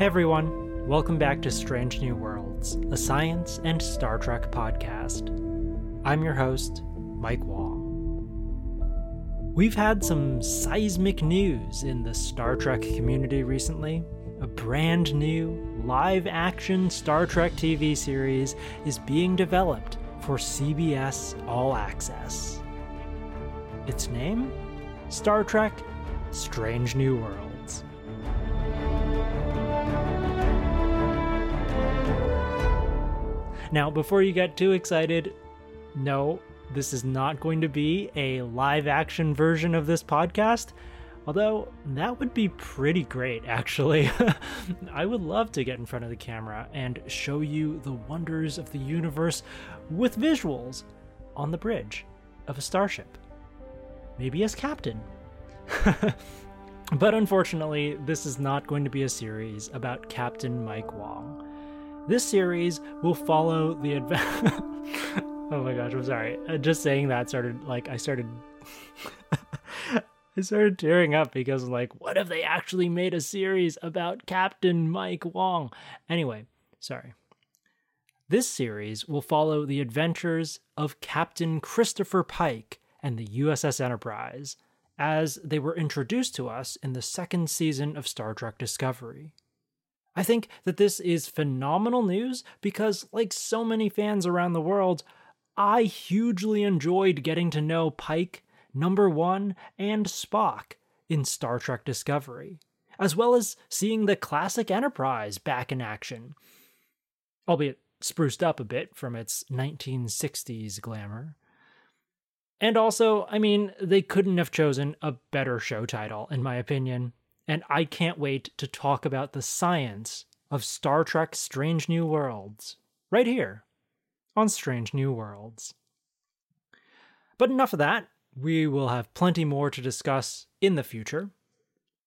Hey everyone, welcome back to Strange New Worlds, a science and Star Trek podcast. I'm your host, Mike Wong. We've had some seismic news in the Star Trek community recently. A brand new, live action Star Trek TV series is being developed for CBS All Access. Its name? Star Trek Strange New Worlds. Now, before you get too excited, no, this is not going to be a live action version of this podcast. Although, that would be pretty great, actually. I would love to get in front of the camera and show you the wonders of the universe with visuals on the bridge of a starship. Maybe as captain. but unfortunately, this is not going to be a series about Captain Mike Wong. This series will follow the advent. oh my gosh, I'm sorry. Uh, just saying that started like I started. I started tearing up because like, what if they actually made a series about Captain Mike Wong? Anyway, sorry. This series will follow the adventures of Captain Christopher Pike and the USS Enterprise as they were introduced to us in the second season of Star Trek Discovery. I think that this is phenomenal news because, like so many fans around the world, I hugely enjoyed getting to know Pike, Number One, and Spock in Star Trek Discovery, as well as seeing the classic Enterprise back in action, albeit spruced up a bit from its 1960s glamour. And also, I mean, they couldn't have chosen a better show title, in my opinion and I can't wait to talk about the science of Star Trek Strange New Worlds right here on Strange New Worlds. But enough of that. We will have plenty more to discuss in the future.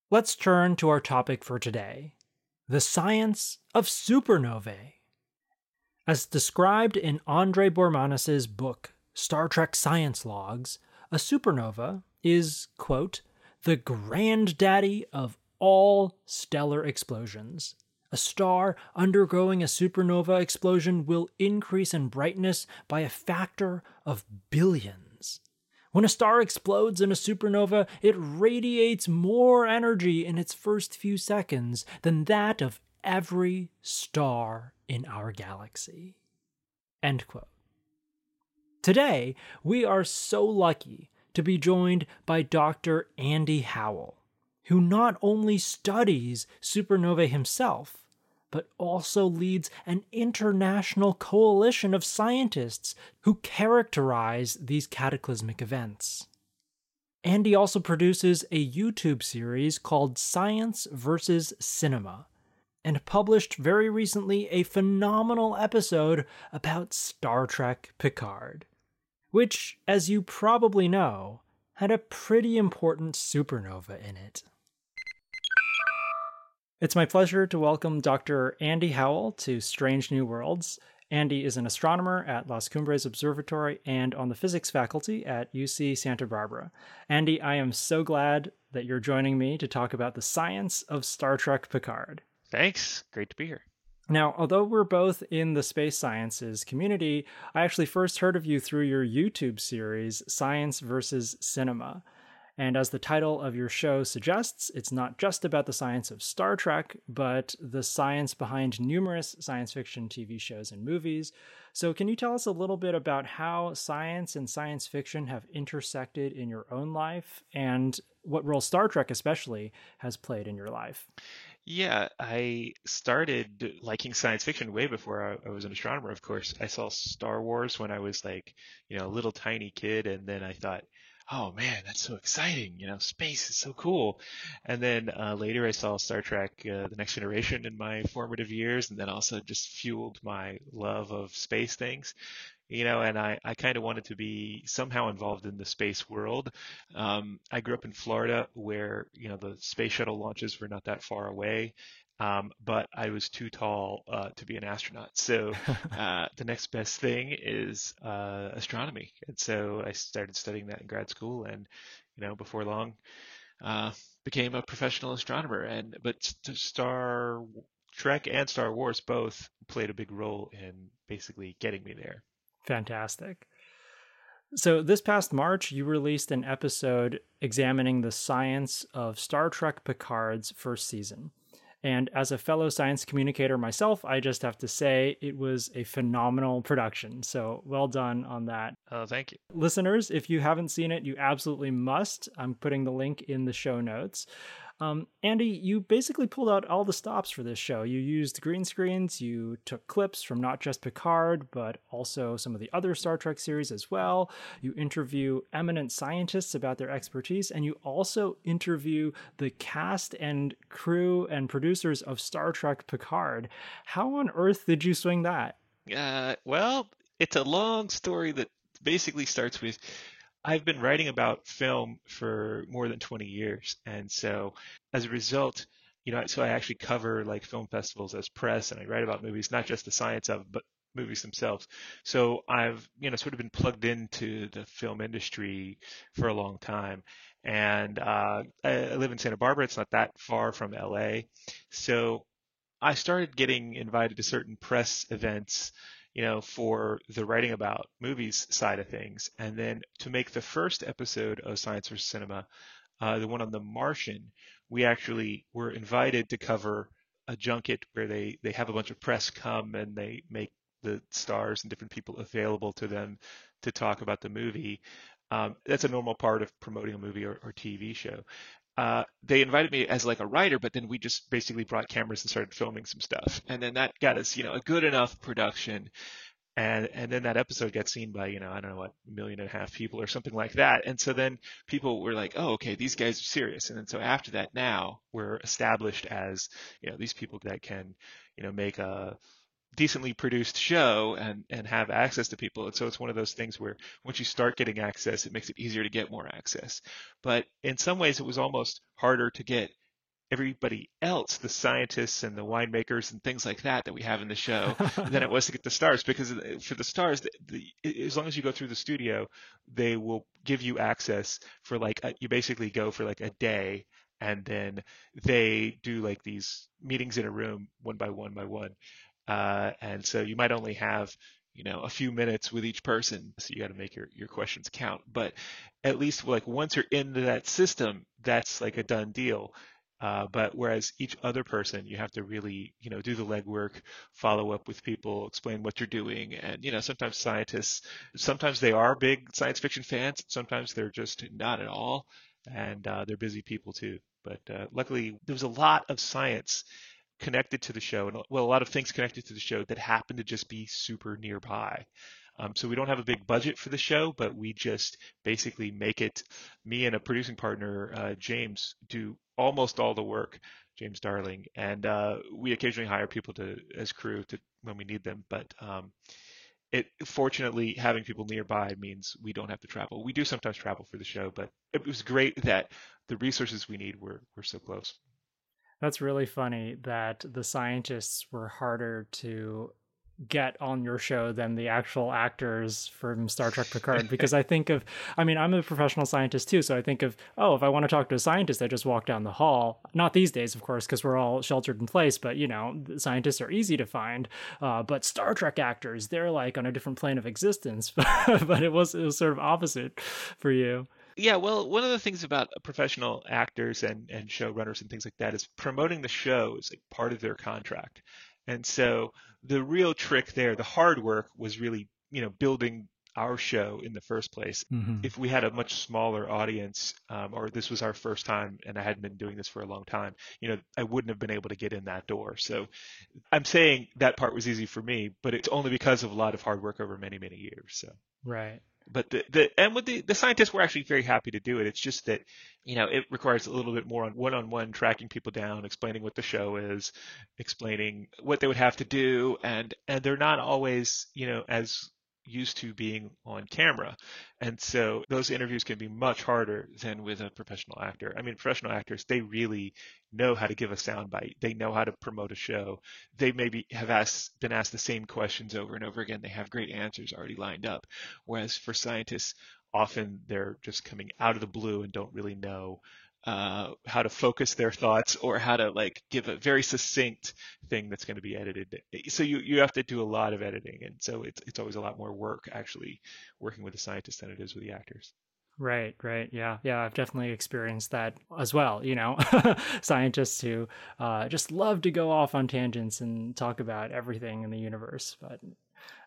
Let's turn to our topic for today the science of supernovae. As described in Andre Bormanis' book, Star Trek Science Logs, a supernova is, quote, the granddaddy of all stellar explosions. A star undergoing a supernova explosion will increase in brightness by a factor of billions. When a star explodes in a supernova, it radiates more energy in its first few seconds than that of every star in our galaxy. Today, we are so lucky to be joined by Dr. Andy Howell, who not only studies supernovae himself, but also leads an international coalition of scientists who characterize these cataclysmic events. Andy also produces a YouTube series called Science versus Cinema, and published very recently a phenomenal episode about Star Trek Picard which, as you probably know, had a pretty important supernova in it. It's my pleasure to welcome Dr. Andy Howell to Strange New Worlds. Andy is an astronomer at Las Cumbres Observatory and on the physics faculty at UC Santa Barbara. Andy, I am so glad that you're joining me to talk about the science of Star Trek Picard. Thanks. Great to be here. Now, although we're both in the space sciences community, I actually first heard of you through your YouTube series, Science versus Cinema. And as the title of your show suggests, it's not just about the science of Star Trek, but the science behind numerous science fiction TV shows and movies. So, can you tell us a little bit about how science and science fiction have intersected in your own life and what role Star Trek, especially, has played in your life? Yeah, I started liking science fiction way before I, I, was an astronomer, of course. I saw Star Wars when I was like, you know, a little tiny kid, and then I thought, oh man, that's so exciting. You know, space is so cool. And then uh, later I saw Star Trek uh, The Next Generation in my formative years, and then also just fueled my love of space things you know, and I, I kind of wanted to be somehow involved in the space world. Um, I grew up in Florida where, you know, the space shuttle launches were not that far away. Um, but I was too tall uh, to be an astronaut. So uh, the next best thing is uh, astronomy. And so I started studying that in grad school and, you know, before long, uh, became a professional astronomer. And, but Star Trek and Star Wars both played a big role in basically getting me there. Fantastic. So, this past March, you released an episode examining the science of Star Trek Picard's first season. And as a fellow science communicator myself, I just have to say it was a phenomenal production. So well done on that. Oh, thank you. Listeners, if you haven't seen it, you absolutely must. I'm putting the link in the show notes. Um, Andy, you basically pulled out all the stops for this show. You used green screens, you took clips from not just Picard, but also some of the other Star Trek series as well. You interview eminent scientists about their expertise, and you also interview the cast and crew and producers of Star Trek Picard. How on earth did you swing that? Uh, well, it's a long story that basically starts with I've been writing about film for more than 20 years. And so as a result, you know, so I actually cover like film festivals as press and I write about movies, not just the science of, but movies themselves. So I've, you know, sort of been plugged into the film industry for a long time. And uh, I live in Santa Barbara. It's not that far from LA. So I started getting invited to certain press events you know, for the writing about movies side of things. And then to make the first episode of Science vs. Cinema, uh, the one on the Martian, we actually were invited to cover a junket where they, they have a bunch of press come and they make the stars and different people available to them to talk about the movie. Um, that's a normal part of promoting a movie or, or TV show uh, they invited me as like a writer, but then we just basically brought cameras and started filming some stuff. And then that got us, you know, a good enough production. And, and then that episode got seen by, you know, I don't know what, million and a half people or something like that. And so then people were like, oh, okay, these guys are serious. And then so after that, now we're established as, you know, these people that can, you know, make a, decently produced show and and have access to people. And so it's one of those things where once you start getting access, it makes it easier to get more access. But in some ways, it was almost harder to get everybody else, the scientists and the winemakers and things like that that we have in the show, than it was to get the stars. Because uh, for the stars, the, the, as long as you go through the studio, they will give you access for like a, you basically go for like a day and then they do like these meetings in a room one by one by one uh, and so you might only have you know a few minutes with each person so you got to make your, your questions count. But at least like once you're into that system that's like a done deal. Uh, but whereas each other person you have to really you know do the legwork follow up with people explain what you're doing and you know sometimes scientists sometimes they are big science fiction fans sometimes they're just not at all and uh, they're busy people too. But uh, luckily there was a lot of science connected to the show, and well, a lot of things connected to the show that happen to just be super nearby. Um, so we don't have a big budget for the show, but we just basically make it. Me and a producing partner, uh, James, do almost all the work. James Darling, and uh, we occasionally hire people to as crew to when we need them. But um, it fortunately having people nearby means we don't have to travel. We do sometimes travel for the show, but it was great that the resources we need were were so close. That's really funny that the scientists were harder to get on your show than the actual actors from Star Trek Picard because I think of I mean I'm a professional scientist too so I think of oh if I want to talk to a scientist I just walk down the hall. Not these days of course because we're all sheltered in place but you know scientists are easy to find. Uh, but Star Trek actors they're like on a different plane of existence but it was it was sort of opposite for you yeah, well, one of the things about professional actors and, and showrunners and things like that is promoting the show is like part of their contract. And so the real trick there, the hard work was really, you know, building our show in the first place. Mm-hmm. If we had a much smaller audience, um, or this was our first time and I hadn't been doing this for a long time, you know, I wouldn't have been able to get in that door. So I'm saying that part was easy for me, but it's only because of a lot of hard work over many, many years. So. Right but the, the and with the, the scientists were actually very happy to do it. It's just that, you know, it requires a little bit more on one-on-one tracking people down, explaining what the show is, explaining what they would have to do, and and they're not always, you know, as used to being on camera. And so those interviews can be much harder than with a professional actor. I mean, professional actors, they really know how to give a soundbite. They know how to promote a show. They maybe have asked, been asked the same questions over and over again. They have great answers already lined up. Whereas for scientists, often they're just coming out of the blue and don't really know uh, how to focus their thoughts or how to like give a very succinct thing that's going to be edited. So you, you have to do a lot of editing. And so it's, it's always a lot more work actually working with the scientists than it is with the actors. Right, right. Yeah, yeah. I've definitely experienced that as well. You know, scientists who uh, just love to go off on tangents and talk about everything in the universe. But,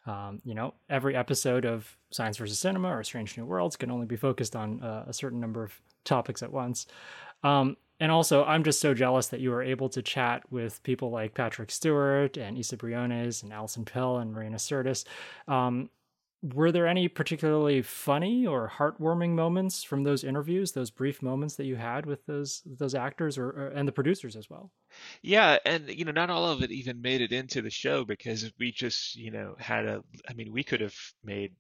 um, you know, every episode of Science versus Cinema or Strange New Worlds can only be focused on uh, a certain number of topics at once. Um, and also, I'm just so jealous that you were able to chat with people like Patrick Stewart and Isa Briones and Alison Pill and Marina Sirtis. Um, were there any particularly funny or heartwarming moments from those interviews, those brief moments that you had with those those actors or, or, and the producers as well? Yeah, and you know, not all of it even made it into the show because we just, you know, had a I mean, we could have made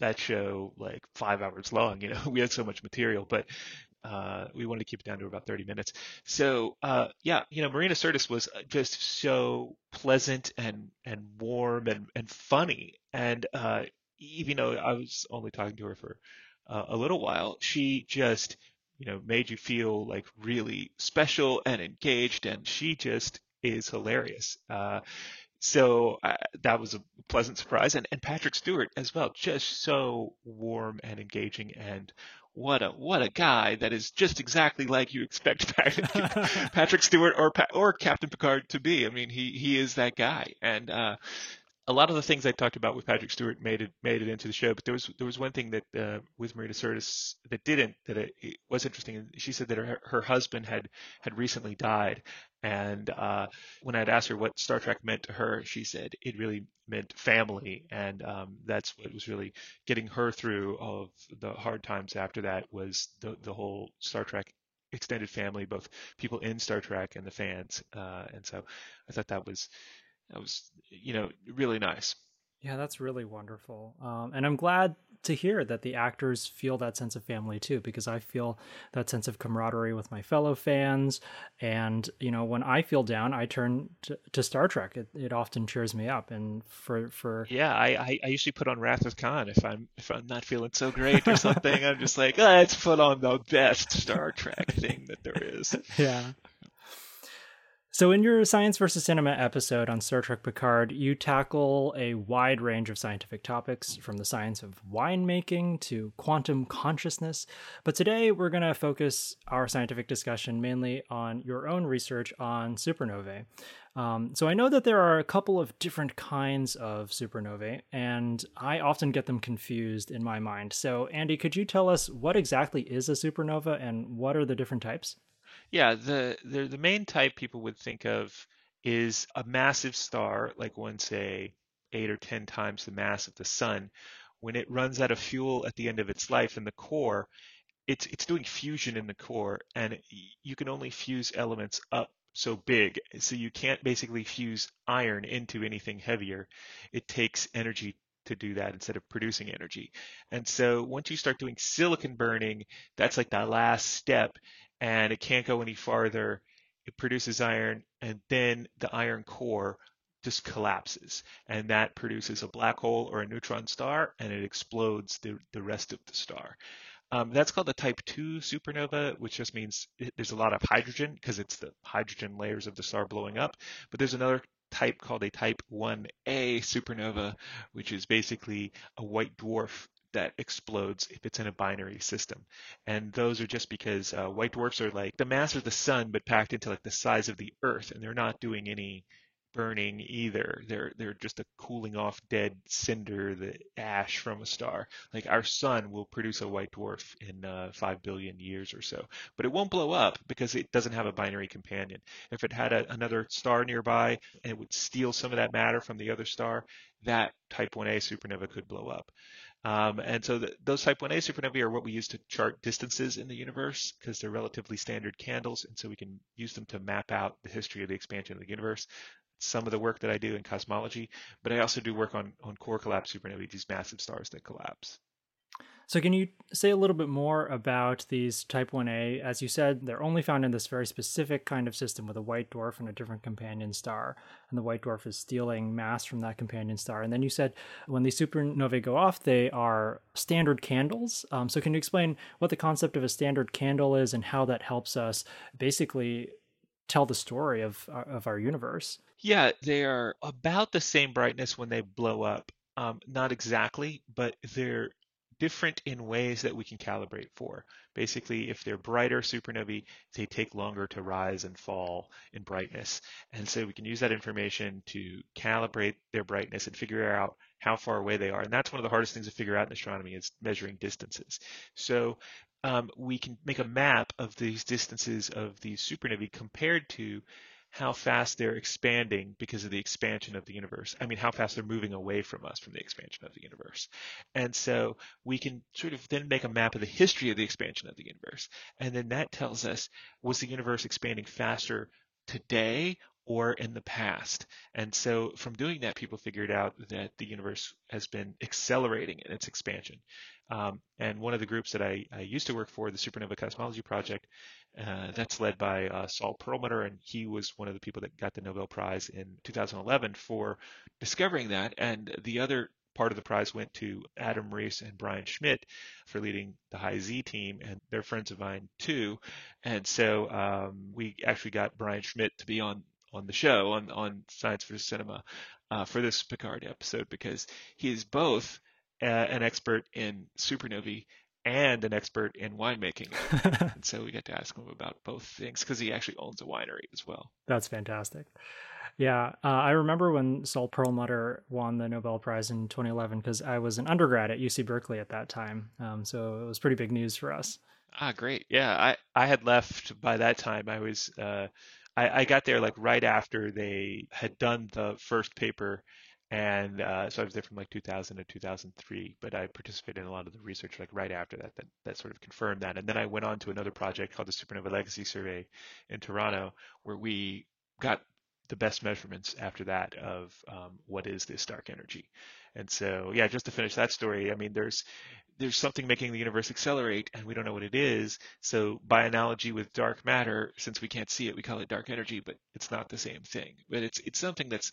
that show like five hours long. You know, we had so much material, but uh, we wanted to keep it down to about 30 minutes. So uh, yeah, you know, Marina Sirtis was just so pleasant and and warm and and funny, and uh, even though I was only talking to her for uh, a little while, she just you know made you feel like really special and engaged, and she just is hilarious. Uh, so uh, that was a pleasant surprise, and, and Patrick Stewart as well, just so warm and engaging, and what a what a guy that is just exactly like you expect Patrick Stewart or or Captain Picard to be. I mean, he he is that guy, and uh, a lot of the things I talked about with Patrick Stewart made it made it into the show, but there was there was one thing that uh, with Marina Sirtis that didn't that it, it, was interesting. She said that her, her husband had had recently died, and uh, when I'd asked her what Star Trek meant to her, she said it really meant family, and um, that's what was really getting her through all of the hard times after that was the the whole Star Trek extended family, both people in Star Trek and the fans, uh, and so I thought that was that was you know really nice. Yeah, that's really wonderful. Um, and I'm glad to hear that the actors feel that sense of family too, because I feel that sense of camaraderie with my fellow fans. And, you know, when I feel down, I turn to, to Star Trek. It, it often cheers me up. And for, for, yeah, I, I, I, usually put on Wrath of Khan if I'm, if I'm not feeling so great or something. I'm just like, let's put on the best Star Trek thing that there is. Yeah. So, in your Science versus Cinema episode on Star Trek Picard, you tackle a wide range of scientific topics, from the science of winemaking to quantum consciousness. But today, we're going to focus our scientific discussion mainly on your own research on supernovae. Um, so, I know that there are a couple of different kinds of supernovae, and I often get them confused in my mind. So, Andy, could you tell us what exactly is a supernova and what are the different types? Yeah, the, the the main type people would think of is a massive star, like one say eight or ten times the mass of the sun. When it runs out of fuel at the end of its life in the core, it's it's doing fusion in the core, and you can only fuse elements up so big. So you can't basically fuse iron into anything heavier. It takes energy to do that instead of producing energy. And so once you start doing silicon burning, that's like the last step and it can't go any farther. It produces iron, and then the iron core just collapses, and that produces a black hole or a neutron star, and it explodes the, the rest of the star. Um, that's called a type 2 supernova, which just means it, there's a lot of hydrogen because it's the hydrogen layers of the star blowing up. But there's another type called a type 1a supernova, which is basically a white dwarf that explodes if it's in a binary system. And those are just because uh, white dwarfs are like the mass of the sun, but packed into like the size of the Earth, and they're not doing any burning either. They're they're just a cooling off dead cinder, the ash from a star. Like our sun will produce a white dwarf in uh, five billion years or so, but it won't blow up because it doesn't have a binary companion. If it had a, another star nearby and it would steal some of that matter from the other star, that Type 1a supernova could blow up. Um, and so the, those type 1a supernovae are what we use to chart distances in the universe because they're relatively standard candles. And so we can use them to map out the history of the expansion of the universe. Some of the work that I do in cosmology, but I also do work on, on core collapse supernovae, these massive stars that collapse. So, can you say a little bit more about these type 1a? As you said, they're only found in this very specific kind of system with a white dwarf and a different companion star. And the white dwarf is stealing mass from that companion star. And then you said when these supernovae go off, they are standard candles. Um, so, can you explain what the concept of a standard candle is and how that helps us basically tell the story of, uh, of our universe? Yeah, they are about the same brightness when they blow up. Um, not exactly, but they're different in ways that we can calibrate for. Basically, if they're brighter supernovae, they take longer to rise and fall in brightness. And so we can use that information to calibrate their brightness and figure out how far away they are. And that's one of the hardest things to figure out in astronomy is measuring distances. So um, we can make a map of these distances of these supernovae compared to how fast they're expanding because of the expansion of the universe. I mean, how fast they're moving away from us from the expansion of the universe. And so we can sort of then make a map of the history of the expansion of the universe. And then that tells us, was the universe expanding faster today or in the past. And so from doing that, people figured out that the universe has been accelerating in its expansion. Um, and one of the groups that I, I, used to work for, the Supernova Cosmology Project, uh, that's led by uh, Saul Perlmutter, and he was one of the people that got the Nobel Prize in 2011 for discovering that. And the other part of the prize went to Adam Riess and Brian Schmidt for leading the High Z team, and they're friends of mine too. And so um, we actually got Brian Schmidt to be on on the show on on Science for Cinema uh, for this Picard episode because he is both uh, an expert in supernovae and an expert in winemaking. and so we get to ask him about both things because he actually owns a winery as well. That's fantastic. Yeah, uh, I remember when Saul Perlmutter won the Nobel Prize in 2011 because I was an undergrad at UC Berkeley at that time. Um, so it was pretty big news for us. Ah, great. Yeah, I, I had left by that time. I was uh, I, I got there like right after they had done the first paper and uh, so I was there from like 2000 to 2003. But I participated in a lot of the research like right after that, that that sort of confirmed that. And then I went on to another project called the Supernova Legacy Survey in Toronto, where we got the best measurements after that of um, what is this dark energy. And so, yeah, just to finish that story, I mean, there's there's something making the universe accelerate and we don't know what it is. So by analogy with dark matter, since we can't see it, we call it dark energy, but it's not the same thing. But it's it's something that's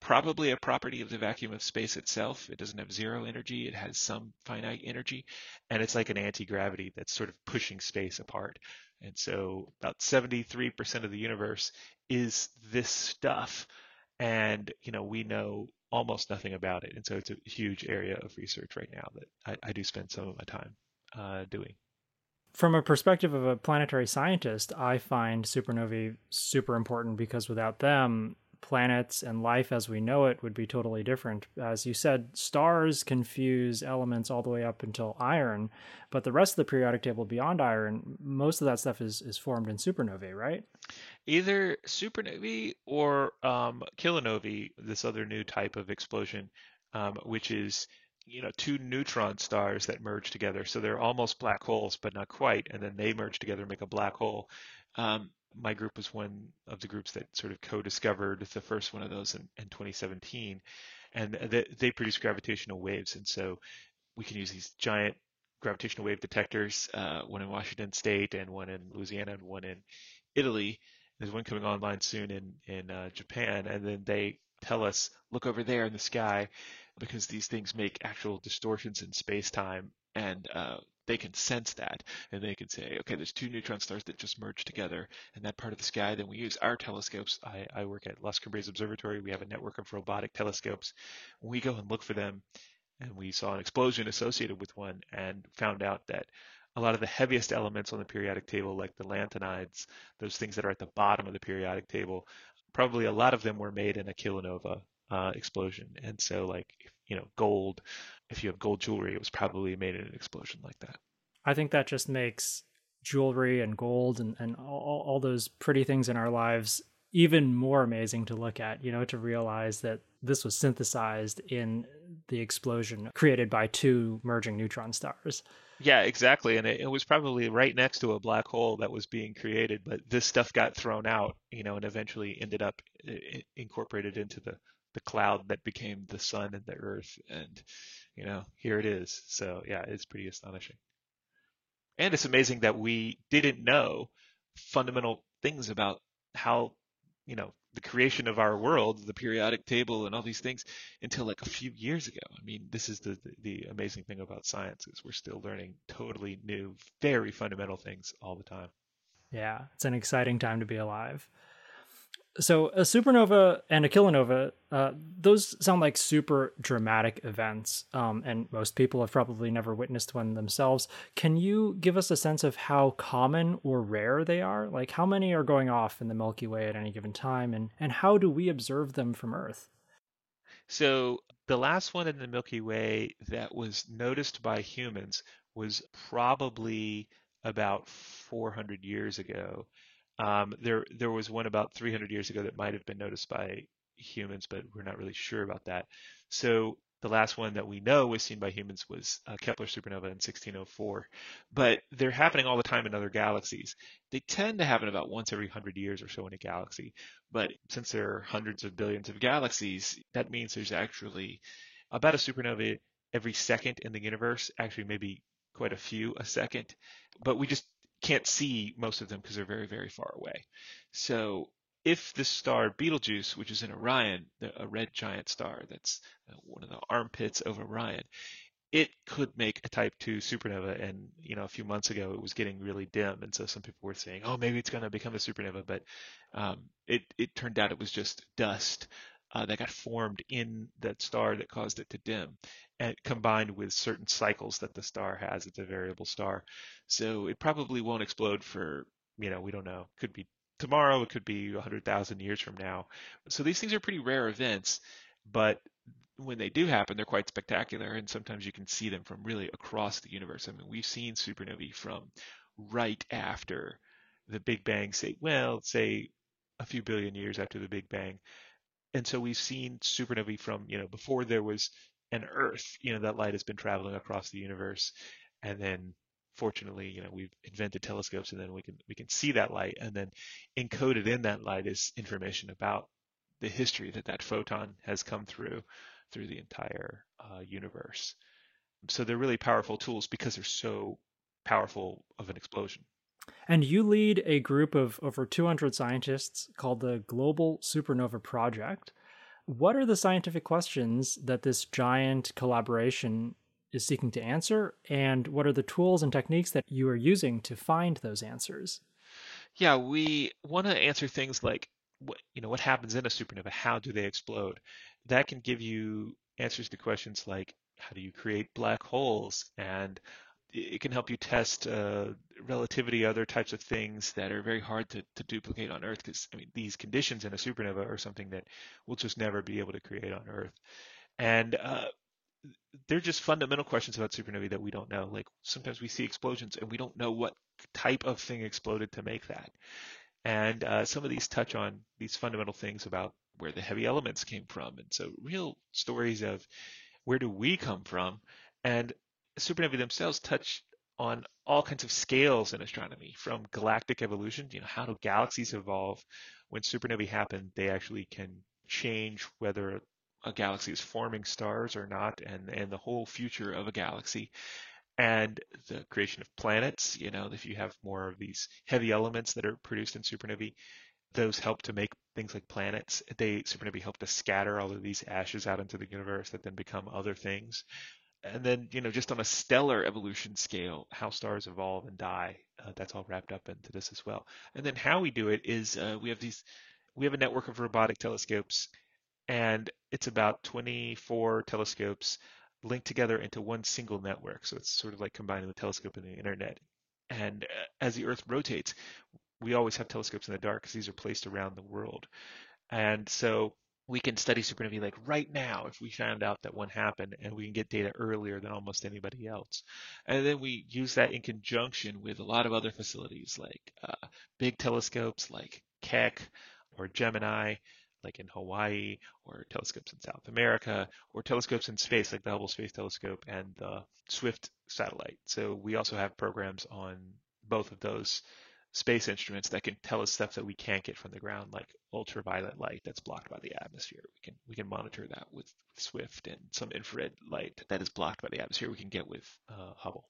probably a property of the vacuum of space itself. It doesn't have zero energy, it has some finite energy, and it's like an anti-gravity that's sort of pushing space apart. And so about 73% of the universe is this stuff. And, you know, we know almost nothing about it. And so it's a huge area of research right now that I, I do spend some of my time uh, doing. From a perspective of a planetary scientist, I find supernovae super important because without them, planets and life as we know it would be totally different. As you said, stars confuse elements all the way up until iron, but the rest of the periodic table beyond iron, most of that stuff is, is formed in supernovae, right? Either supernovae or um, kilonovae, this other new type of explosion, um, which is you know two neutron stars that merge together so they're almost black holes but not quite and then they merge together and make a black hole um, my group was one of the groups that sort of co-discovered the first one of those in, in 2017, and they, they produce gravitational waves, and so we can use these giant gravitational wave detectors, uh, one in Washington State and one in Louisiana and one in Italy. There's one coming online soon in in uh, Japan, and then they tell us look over there in the sky because these things make actual distortions in space time and uh, they can sense that and they can say, okay, there's two neutron stars that just merged together in that part of the sky. Then we use our telescopes. I, I work at Las Cumbres Observatory. We have a network of robotic telescopes. We go and look for them and we saw an explosion associated with one and found out that a lot of the heaviest elements on the periodic table, like the lanthanides, those things that are at the bottom of the periodic table, probably a lot of them were made in a kilonova uh, explosion. And so, like, you know, gold, if you have gold jewelry, it was probably made in an explosion like that. I think that just makes jewelry and gold and, and all, all those pretty things in our lives even more amazing to look at, you know, to realize that this was synthesized in the explosion created by two merging neutron stars. Yeah, exactly. And it, it, was probably right next to a black hole that was being created, but this stuff got thrown out, you know, and eventually ended up incorporated into the, the cloud that became the sun and the earth. And you know, here it is. So yeah, it's pretty astonishing. And it's amazing that we didn't know fundamental things about how, you know, the creation of our world, the periodic table and all these things until like a few years ago. I mean, this is the, the, the amazing thing about science is we're still learning totally new, very fundamental things all the time. Yeah, it's an exciting time to be alive so a supernova and a kilonova uh, those sound like super dramatic events um, and most people have probably never witnessed one themselves. Can you give us a sense of how common or rare they are? Like how many are going off in the milky way at any given time and, and how do we observe them from earth? So the last one in the milky way that was noticed by humans was probably about 400 years ago um, there, there was one about 300 years ago that might have been noticed by humans, but we're not really sure about that. So the last one that we know was seen by humans was uh, Kepler supernova in 1604. But they're happening all the time in other galaxies. They tend to happen about once every 100 years or so in a galaxy. But since there are hundreds of billions of galaxies, that means there's actually about a supernova every second in the universe, actually maybe quite a few a second. But we just can't see most of them because they're very, very far away. So if the star Betelgeuse, which is in Orion, a red giant star that's uh, one of the armpits of Orion, it could make a type 2 supernova and you know a few months ago it was getting really dim and so some people were saying oh maybe it's going to become a supernova but um, it, it turned out it was just dust uh, that got formed in that star that caused it to dim, and combined with certain cycles that the star has. It's a variable star, so it probably won't explode for you know we don't know. Could be tomorrow. It could be 100,000 years from now. So these things are pretty rare events, but when they do happen, they're quite spectacular, and sometimes you can see them from really across the universe. I mean, we've seen supernovae from right after the Big Bang, say, well, say a few billion years after the Big Bang, and so we've seen supernovae from you know before there was an Earth. You know that light has been traveling across the universe, and then fortunately, you know we've invented telescopes, and then we can we can see that light, and then encoded in that light is information about the history that that photon has come through through the entire uh, universe. So they're really powerful tools because they're so powerful of an explosion. And you lead a group of over 200 scientists called the Global Supernova Project. What are the scientific questions that this giant collaboration is seeking to answer? And what are the tools and techniques that you are using to find those answers? Yeah, we want to answer things like what you know what happens in a supernova how do they explode that can give you answers to questions like how do you create black holes and it can help you test uh, relativity, other types of things that are very hard to, to duplicate on Earth. Because I mean, these conditions in a supernova are something that we'll just never be able to create on Earth. And uh, they're just fundamental questions about supernovae that we don't know. Like sometimes we see explosions and we don't know what type of thing exploded to make that. And uh, some of these touch on these fundamental things about where the heavy elements came from. And so real stories of where do we come from? And supernovae themselves touch on all kinds of scales in astronomy, from galactic evolution, you know, how do galaxies evolve? When supernovae happen, they actually can change whether a galaxy is forming stars or not, and, and the whole future of a galaxy. And the creation of planets, you know, if you have more of these heavy elements that are produced in supernovae, those help to make things like planets. They supernovae help to scatter all of these ashes out into the universe that then become other things and then you know just on a stellar evolution scale how stars evolve and die uh, that's all wrapped up into this as well. And then how we do it is uh, we have these we have a network of robotic telescopes and it's about 24 telescopes linked together into one single network. So it's sort of like combining the telescope and the internet. And uh, as the earth rotates we always have telescopes in the dark because these are placed around the world. And so we can study supernovae like right now if we found out that one happened and we can get data earlier than almost anybody else. And then we use that in conjunction with a lot of other facilities like uh, big telescopes like Keck or Gemini, like in Hawaii, or telescopes in South America, or telescopes in space like the Hubble Space Telescope and the Swift satellite. So we also have programs on both of those space instruments that can tell us stuff that we can't get from the ground, like ultraviolet light that's blocked by the atmosphere. We can we can monitor that with Swift and some infrared light that is blocked by the atmosphere. We can get with uh, Hubble.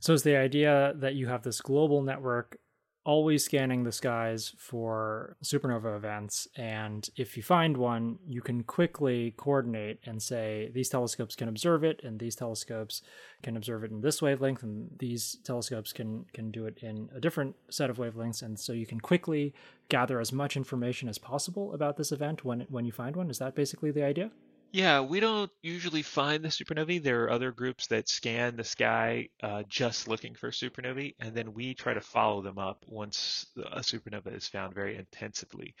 So is the idea that you have this global network always scanning the skies for supernova events. And if you find one, you can quickly coordinate and say, these telescopes can observe it, and these telescopes can observe it in this wavelength, and these telescopes can, can do it in a different set of wavelengths. And so you can quickly gather as much information as possible about this event when, when you find one. Is that basically the idea? Yeah, we don't usually find the supernovae. There are other groups that scan the sky uh, just looking for supernovae, and then we try to follow them up once a supernova is found very intensively.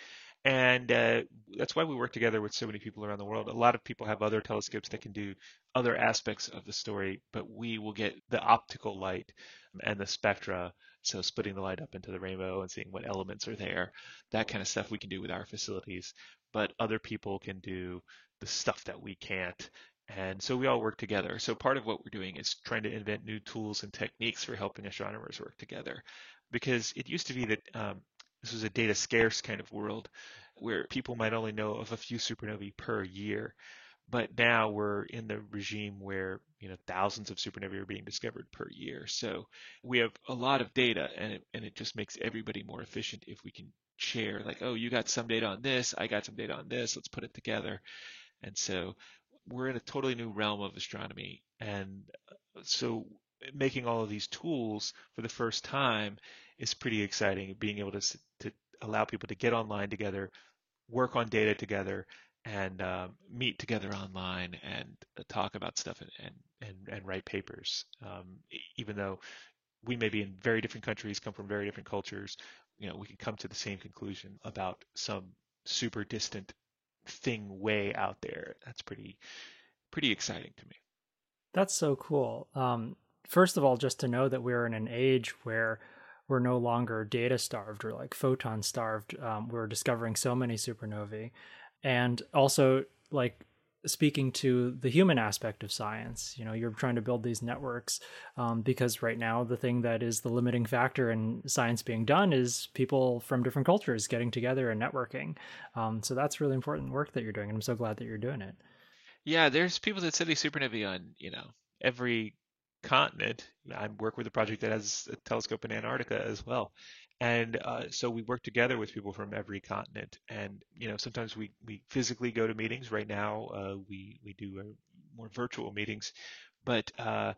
And uh, that's why we work together with so many people around the world. A lot of people have other telescopes that can do other aspects of the story, but we will get the optical light and the spectra. So splitting the light up into the rainbow and seeing what elements are there, that kind of stuff we can do with our facilities. But other people can do the stuff that we can't. And so we all work together. So part of what we're doing is trying to invent new tools and techniques for helping astronomers work together. Because it used to be that um, this was a data scarce kind of world where people might only know of a few supernovae per year. But now we're in the regime where you know thousands of supernovae are being discovered per year. So we have a lot of data, and it, and it just makes everybody more efficient if we can share. Like, oh, you got some data on this, I got some data on this. Let's put it together. And so we're in a totally new realm of astronomy. And uh, so making all of these tools for the first time is pretty exciting. Being able to, to allow people to get online together, work on data together, and um, meet together online and uh, talk about stuff and, and, and, and write papers. Um, even though we may be in very different countries, come from very different cultures, you know, we can come to the same conclusion about some super distant thing way out there. That's pretty pretty exciting to me. That's so cool. Um, first of all, just to know that we're in an age where we're no longer data starved or like photon starved. Um, we're discovering so many supernovae, and also like speaking to the human aspect of science. You know, you're trying to build these networks um, because right now the thing that is the limiting factor in science being done is people from different cultures getting together and networking. Um, so that's really important work that you're doing, and I'm so glad that you're doing it. Yeah, there's people that study supernovae on you know every continent. I work with a project that has a telescope in Antarctica as well, and uh, so we work together with people from every continent. And you know sometimes we, we physically go to meetings. Right now uh, we we do uh, more virtual meetings. But uh,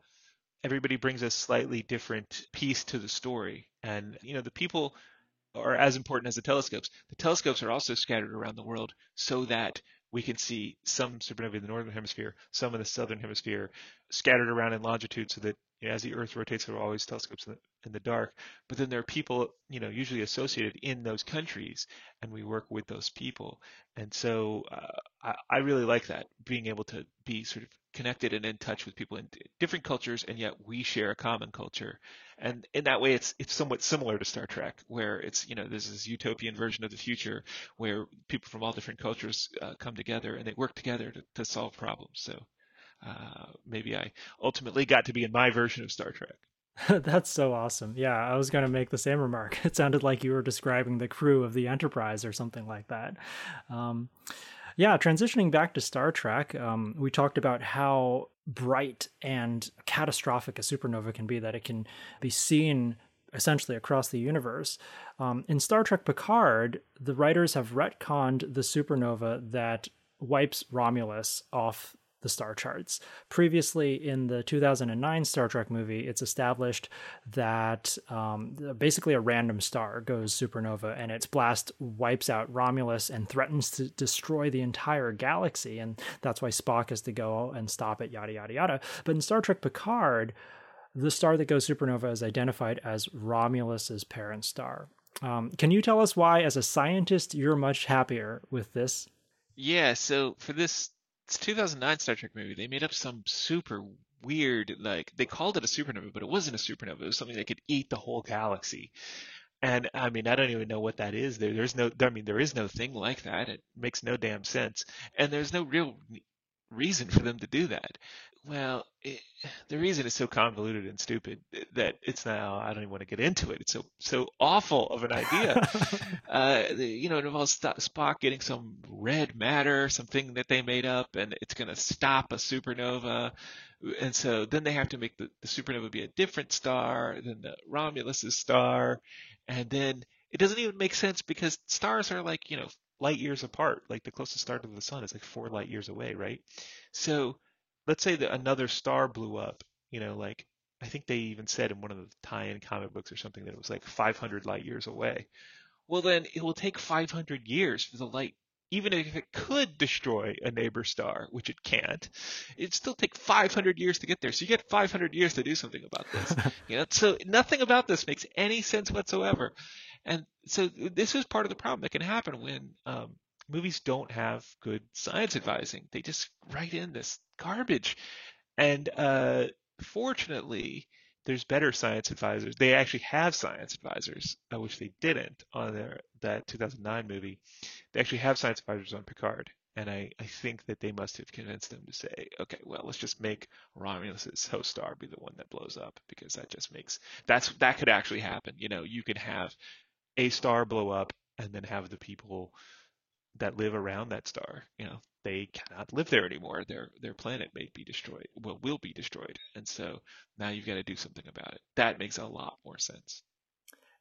everybody brings a slightly different piece to the story. And you know the people are as important as the telescopes. The telescopes are also scattered around the world so that we can see some supernovae in the northern hemisphere, some in the southern hemisphere, scattered around in longitude so that you know, as the Earth rotates, there are always telescopes in the, in the dark. But then there are people, you know, usually associated in those countries, and we work with those people. And so uh, I, I really like that, being able to be sort of connected and in touch with people in different cultures, and yet we share a common culture. And in that way, it's it's somewhat similar to Star Trek, where it's you know there's this utopian version of the future where people from all different cultures uh, come together and they work together to, to solve problems. So uh, maybe I ultimately got to be in my version of Star Trek. That's so awesome. Yeah, I was going to make the same remark. It sounded like you were describing the crew of the Enterprise or something like that. Um, yeah, transitioning back to Star Trek, um, we talked about how bright and catastrophic a supernova can be, that it can be seen essentially across the universe. Um, in Star Trek Picard, the writers have retconned the supernova that wipes Romulus off the star charts. Previously, in the 2009 Star Trek movie, it's established that um, basically a random star goes supernova and its blast wipes out Romulus and threatens to destroy the entire galaxy. And that's why Spock has to go and stop it, yada, yada, yada. But in Star Trek Picard, the star that goes supernova is identified as Romulus's parent star. Um, can you tell us why, as a scientist, you're much happier with this? Yeah, so for this it's 2009 Star Trek movie. They made up some super weird, like they called it a supernova, but it wasn't a supernova. It was something that could eat the whole galaxy. And I mean, I don't even know what that is. There, there's no, I mean, there is no thing like that. It makes no damn sense. And there's no real reason for them to do that? Well, it, the reason is so convoluted and stupid that it's now I don't even want to get into it. It's so so awful of an idea. uh, the, you know, it involves Spock getting some red matter, something that they made up, and it's going to stop a supernova. And so then they have to make the, the supernova be a different star than the Romulus's star, and then it doesn't even make sense because stars are like you know light years apart. Like the closest star to the sun is like four light years away, right? So let's say that another star blew up, you know, like I think they even said in one of the tie-in comic books or something that it was like 500 light years away. Well, then it will take 500 years for the light, even if it could destroy a neighbor star, which it can't, it'd still take 500 years to get there. So you get 500 years to do something about this. you know, so nothing about this makes any sense whatsoever. And so this is part of the problem that can happen when um, movies don't have good science advising. They just write in this garbage. And uh, fortunately, there's better science advisors. They actually have science advisors, uh, which they didn't on their that 2009 movie. They actually have science advisors on Picard, and I, I think that they must have convinced them to say, okay, well, let's just make Romulus's host star be the one that blows up because that just makes that's that could actually happen. You know, you could have a star blow up and then have the people that live around that star, you know, they cannot live there anymore. Their their planet may be destroyed, well, will be destroyed, and so now you've got to do something about it. That makes a lot more sense.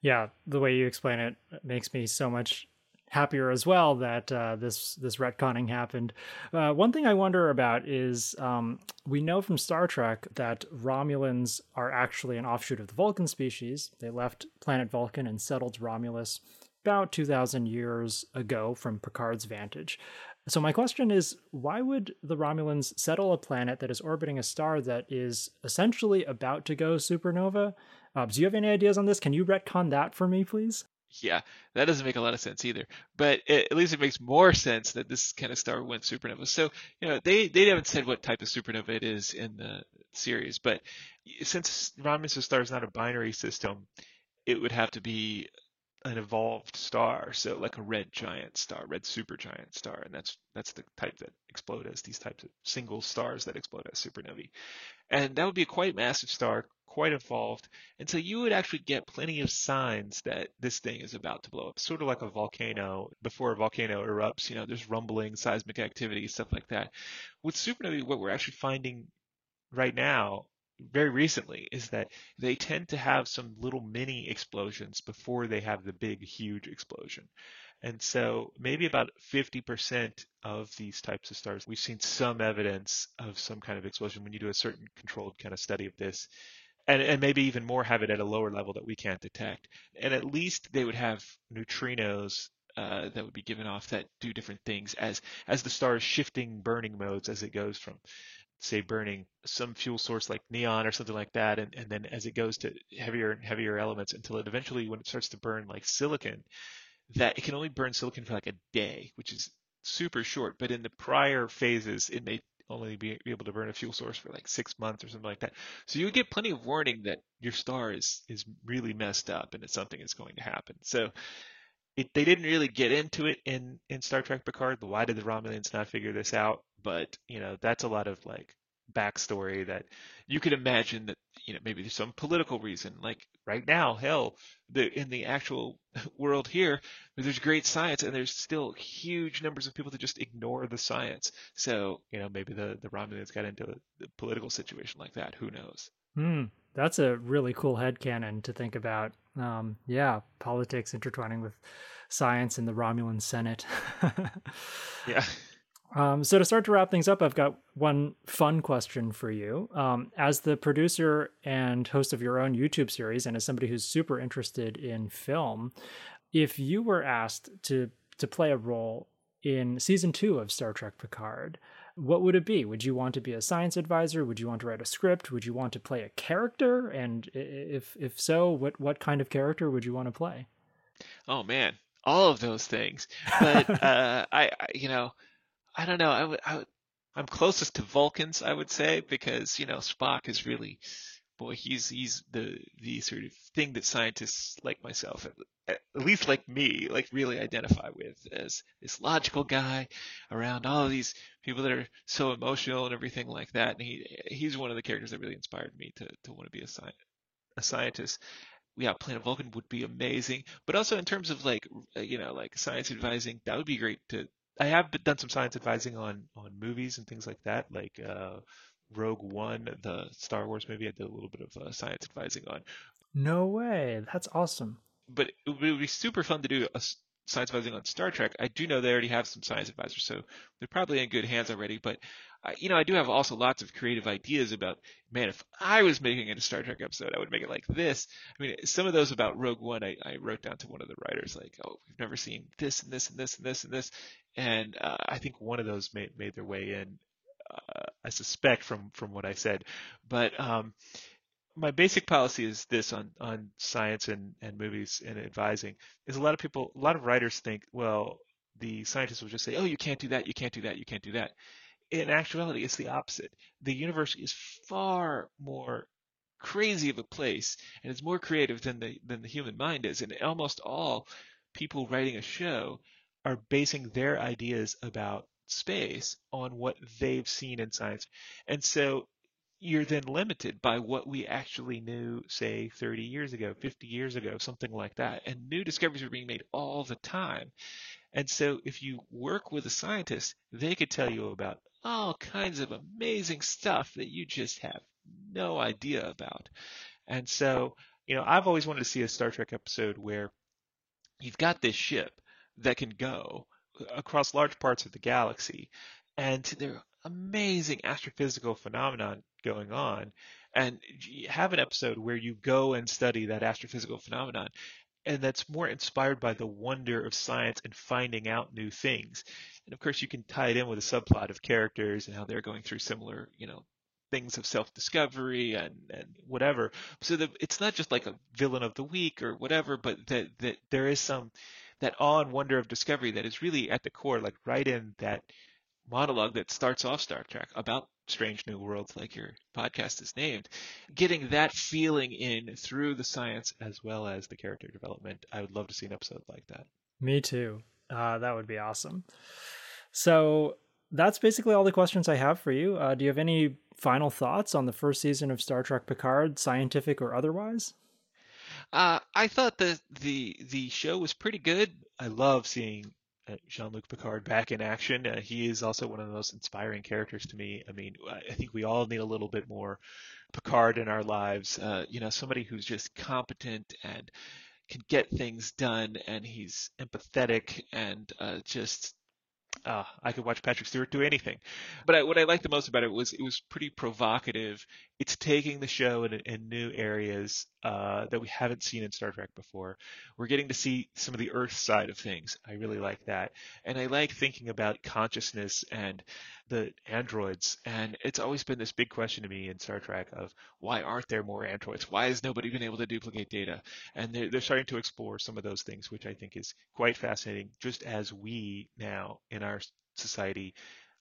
Yeah, the way you explain it makes me so much happier as well that uh, this this retconning happened. Uh, one thing I wonder about is um, we know from Star Trek that Romulans are actually an offshoot of the Vulcan species. They left planet Vulcan and settled Romulus about 2,000 years ago from Picard's vantage. So, my question is why would the Romulans settle a planet that is orbiting a star that is essentially about to go supernova? Uh, do you have any ideas on this? Can you retcon that for me, please? Yeah, that doesn't make a lot of sense either. But it, at least it makes more sense that this kind of star went supernova. So, you know, they, they haven't said what type of supernova it is in the series, but since Romulus' star is not a binary system, it would have to be an evolved star, so like a red giant star, red supergiant star, and that's that's the type that explode as these types of single stars that explode as supernovae. And that would be a quite massive star, quite evolved, and so you would actually get plenty of signs that this thing is about to blow up, sort of like a volcano. Before a volcano erupts, you know, there's rumbling, seismic activity, stuff like that. With supernovae, what we're actually finding right now very recently is that they tend to have some little mini explosions before they have the big, huge explosion. And so maybe about 50% of these types of stars, we've seen some evidence of some kind of explosion when you do a certain controlled kind of study of this. And, and maybe even more have it at a lower level that we can't detect. And at least they would have neutrinos uh, that would be given off that do different things as as the star is shifting burning modes as it goes from say burning some fuel source like neon or something like that and, and then as it goes to heavier and heavier elements until it eventually when it starts to burn like silicon that it can only burn silicon for like a day which is super short but in the prior phases it may only be, be able to burn a fuel source for like six months or something like that so you get plenty of warning that your star is is really messed up and that something is going to happen so it, they didn't really get into it in, in Star Trek Picard. Why did the Romulans not figure this out? But you know, that's a lot of like backstory that you could imagine that you know maybe there's some political reason. Like right now, hell, the in the actual world here, there's great science and there's still huge numbers of people that just ignore the science. So you know maybe the the Romulans got into a, a political situation like that. Who knows? Hmm. That's a really cool head headcanon to think about. Um, yeah, politics intertwining with science in the Romulan Senate. yeah. Um, so to start to wrap things up, I've got one fun question for you. Um, as the producer and host of your own YouTube series, and as somebody who's super interested in film, if you were asked to to play a role in season two of Star Trek Picard, what would it be? Would you want to be a science advisor? Would you want to write a script? Would you want to play a character? And if if so, what what kind of character would you want to play? Oh man, all of those things. But uh, I, I, you know, I don't know. I would, I would, I'm closest to Vulcans, I would say, because you know Spock is really boy, he's he's the the sort of thing that scientists like myself, at, at least like me, like really identify with as this logical guy around all these people that are so emotional and everything like that. And he he's one of the characters that really inspired me to to want to be a sci- a scientist. Yeah, Planet Vulcan would be amazing, but also in terms of like you know like science advising, that would be great to. I have done some science advising on on movies and things like that, like uh, Rogue One, the Star Wars movie. I did a little bit of uh, science advising on. No way. That's awesome. But it would be super fun to do a science advising on Star Trek. I do know they already have some science advisors, so they're probably in good hands already. But I, you know, I do have also lots of creative ideas about, man, if I was making a Star Trek episode, I would make it like this. I mean, some of those about Rogue One, I, I wrote down to one of the writers, like, oh, we've never seen this and this and this and this and this, and uh, I think one of those made made their way in uh, I suspect from from what I said. But um, my basic policy is this on on science and and movies and advising is a lot of people, a lot of writers think, well, the scientists will just say, oh, you can't do that, you can't do that, you can't do that. In actuality, it's the opposite. The universe is far more crazy of a place, and it's more creative than the than the human mind is. And almost all people writing a show are basing their ideas about space on what they've seen in science. And so you're then limited by what we actually knew, say, 30 years ago, 50 years ago, something like that. And new discoveries are being made all the time. And so if you work with a scientist, they could tell you about all kinds of amazing stuff that you just have no idea about. And so, you know, I've always wanted to see a Star Trek episode where you've got this ship that can go across large parts of the galaxy, and there are amazing astrophysical phenomenon going on. And have an episode where you go and study that astrophysical phenomenon, and that's more inspired by the wonder of science and finding out new things. And of course, you can tie it in with a subplot of characters and how they're going through similar, you know, things of self-discovery and, and whatever. So that it's not just like a villain of the week or whatever, but that, that there is some that awe and wonder of discovery that is really at the core, like right in that monologue that starts off Star Trek about Strange New Worlds, like your podcast is named, getting that feeling in through the science as well as the character development. I would love to see an episode like that. Me too. Uh, that would be awesome. So that's basically all the questions I have for you. Uh, do you have any final thoughts on the first season of Star Trek Picard, scientific or otherwise? Uh, I thought the the the show was pretty good. I love seeing Jean-Luc Picard back in action. Uh, he is also one of the most inspiring characters to me. I mean, I think we all need a little bit more Picard in our lives. Uh, you know, somebody who's just competent and can get things done, and he's empathetic and uh, just uh, I could watch Patrick Stewart do anything. But I, what I liked the most about it was it was pretty provocative. It's taking the show in, in new areas uh, that we haven't seen in Star Trek before. We're getting to see some of the Earth side of things. I really like that, and I like thinking about consciousness and the androids. And it's always been this big question to me in Star Trek of why aren't there more androids? Why has nobody been able to duplicate data? And they're, they're starting to explore some of those things, which I think is quite fascinating. Just as we now in our society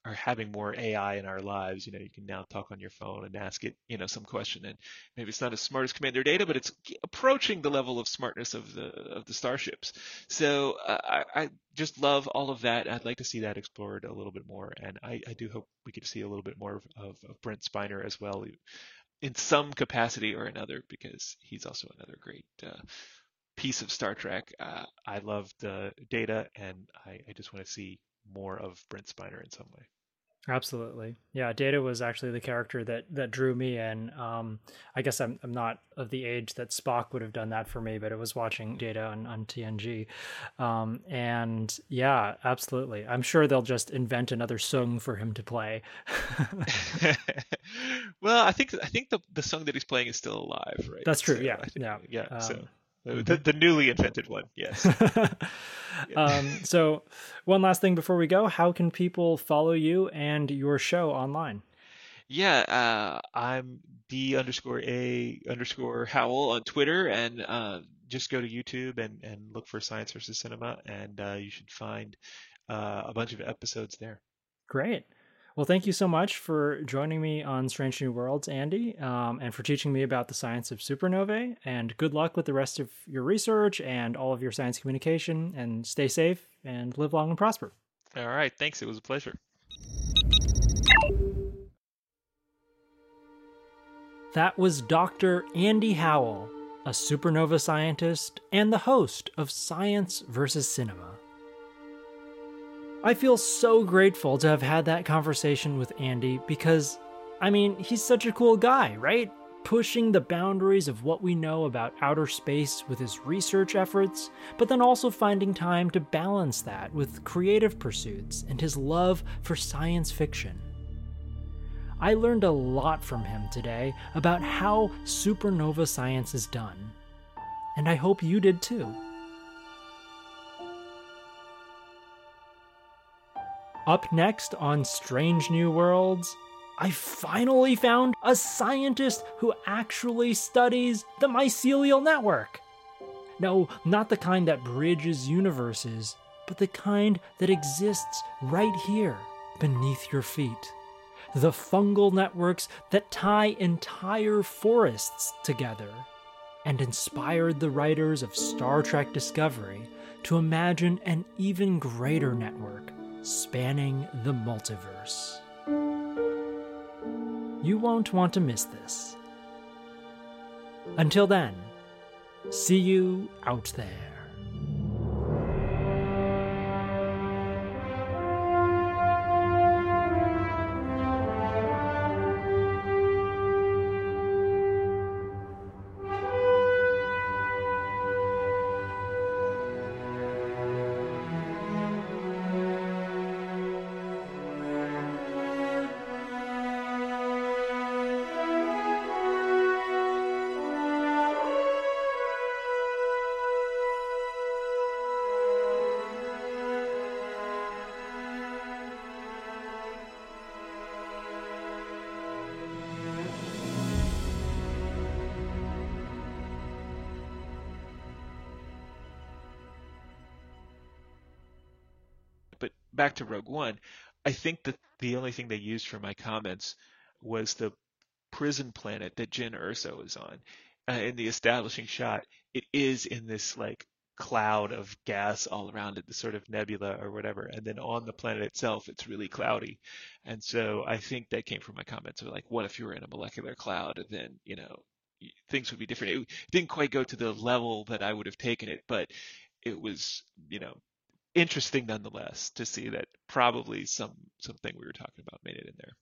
are having more AI in our lives. You know, you can now talk on your phone and ask it, you know, some question, and maybe it's not as smart as Commander Data, but it's approaching the level of smartness of the of the starships. So uh, I, I, just love all of that. I'd like to see that explored a little bit more, and I, I do hope we get to see a little bit more of, of, of Brent Spiner as well, in some capacity or another, because he's also another great. Uh, piece of Star Trek. Uh, I love the data, and I, I just want to see more of Brent Spiner in some way. Absolutely. Yeah, Data was actually the character that that drew me in. Um, I guess I'm I'm not of the age that Spock would have done that for me, but it was watching Data on, on TNG. Um, and yeah, absolutely. I'm sure they'll just invent another Soong for him to play. well, I think I think the the Soong that he's playing is still alive, right? That's true. So yeah. Think, yeah. Yeah. Um, so the, the newly invented one, yes. um, so, one last thing before we go: How can people follow you and your show online? Yeah, uh, I'm d underscore a underscore Howell on Twitter, and uh, just go to YouTube and, and look for Science versus Cinema, and uh, you should find uh, a bunch of episodes there. Great. Well, thank you so much for joining me on Strange New Worlds, Andy, um, and for teaching me about the science of supernovae. And good luck with the rest of your research and all of your science communication. And stay safe and live long and prosper. All right. Thanks. It was a pleasure. That was Dr. Andy Howell, a supernova scientist and the host of Science versus Cinema. I feel so grateful to have had that conversation with Andy because, I mean, he's such a cool guy, right? Pushing the boundaries of what we know about outer space with his research efforts, but then also finding time to balance that with creative pursuits and his love for science fiction. I learned a lot from him today about how supernova science is done, and I hope you did too. Up next on Strange New Worlds, I finally found a scientist who actually studies the mycelial network. No, not the kind that bridges universes, but the kind that exists right here beneath your feet. The fungal networks that tie entire forests together and inspired the writers of Star Trek Discovery to imagine an even greater network spanning the multiverse. You won't want to miss this. Until then, see you out there. Back to Rogue One, I think that the only thing they used for my comments was the prison planet that Jyn Erso is on. Uh, in the establishing shot, it is in this like cloud of gas all around it, the sort of nebula or whatever. And then on the planet itself, it's really cloudy. And so I think that came from my comments of like, what if you were in a molecular cloud? And then, you know, things would be different. It didn't quite go to the level that I would have taken it, but it was, you know, interesting nonetheless to see that probably some something we were talking about made it in there.